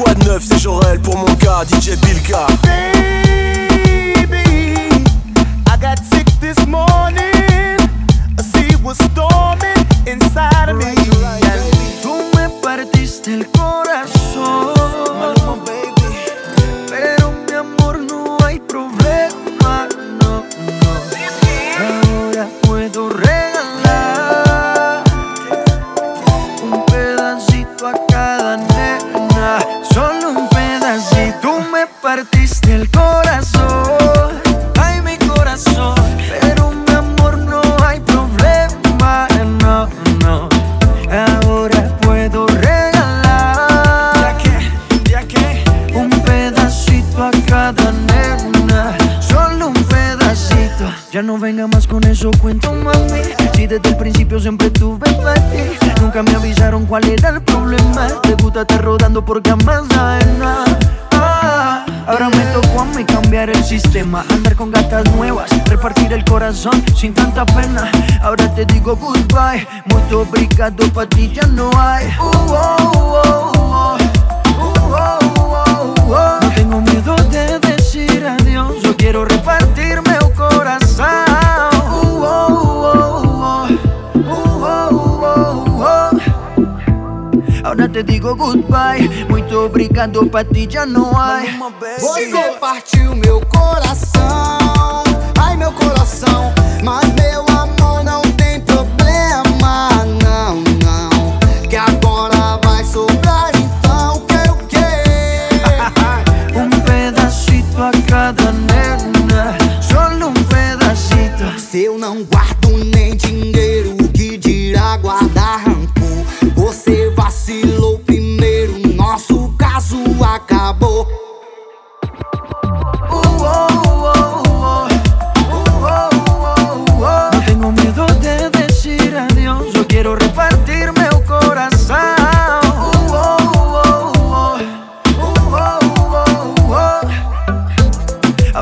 9, c'est Jorel pour mon cas, DJ Bilka. Baby, I got sick this morning. A sea was storming inside of me. Tú me partiste el corazón. Eso, cuento mami. Si desde el principio siempre tuve ti. Nunca me avisaron cuál era el problema. Te gusta estar rodando por camas ajenas. Ah, Ahora me tocó a mí cambiar el sistema, andar con gatas nuevas, repartir el corazón sin tanta pena. Ahora te digo goodbye, muy obrigado, pa' ti ya no hay. Uh, oh, oh, te digo goodbye, muito obrigado, pra ti já não há. Você partiu meu coração, ai meu coração. Mas meu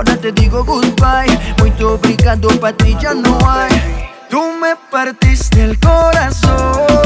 Ahora te digo goodbye, muito obrigado, pa' ti ya no hay. Tú me partiste el corazón.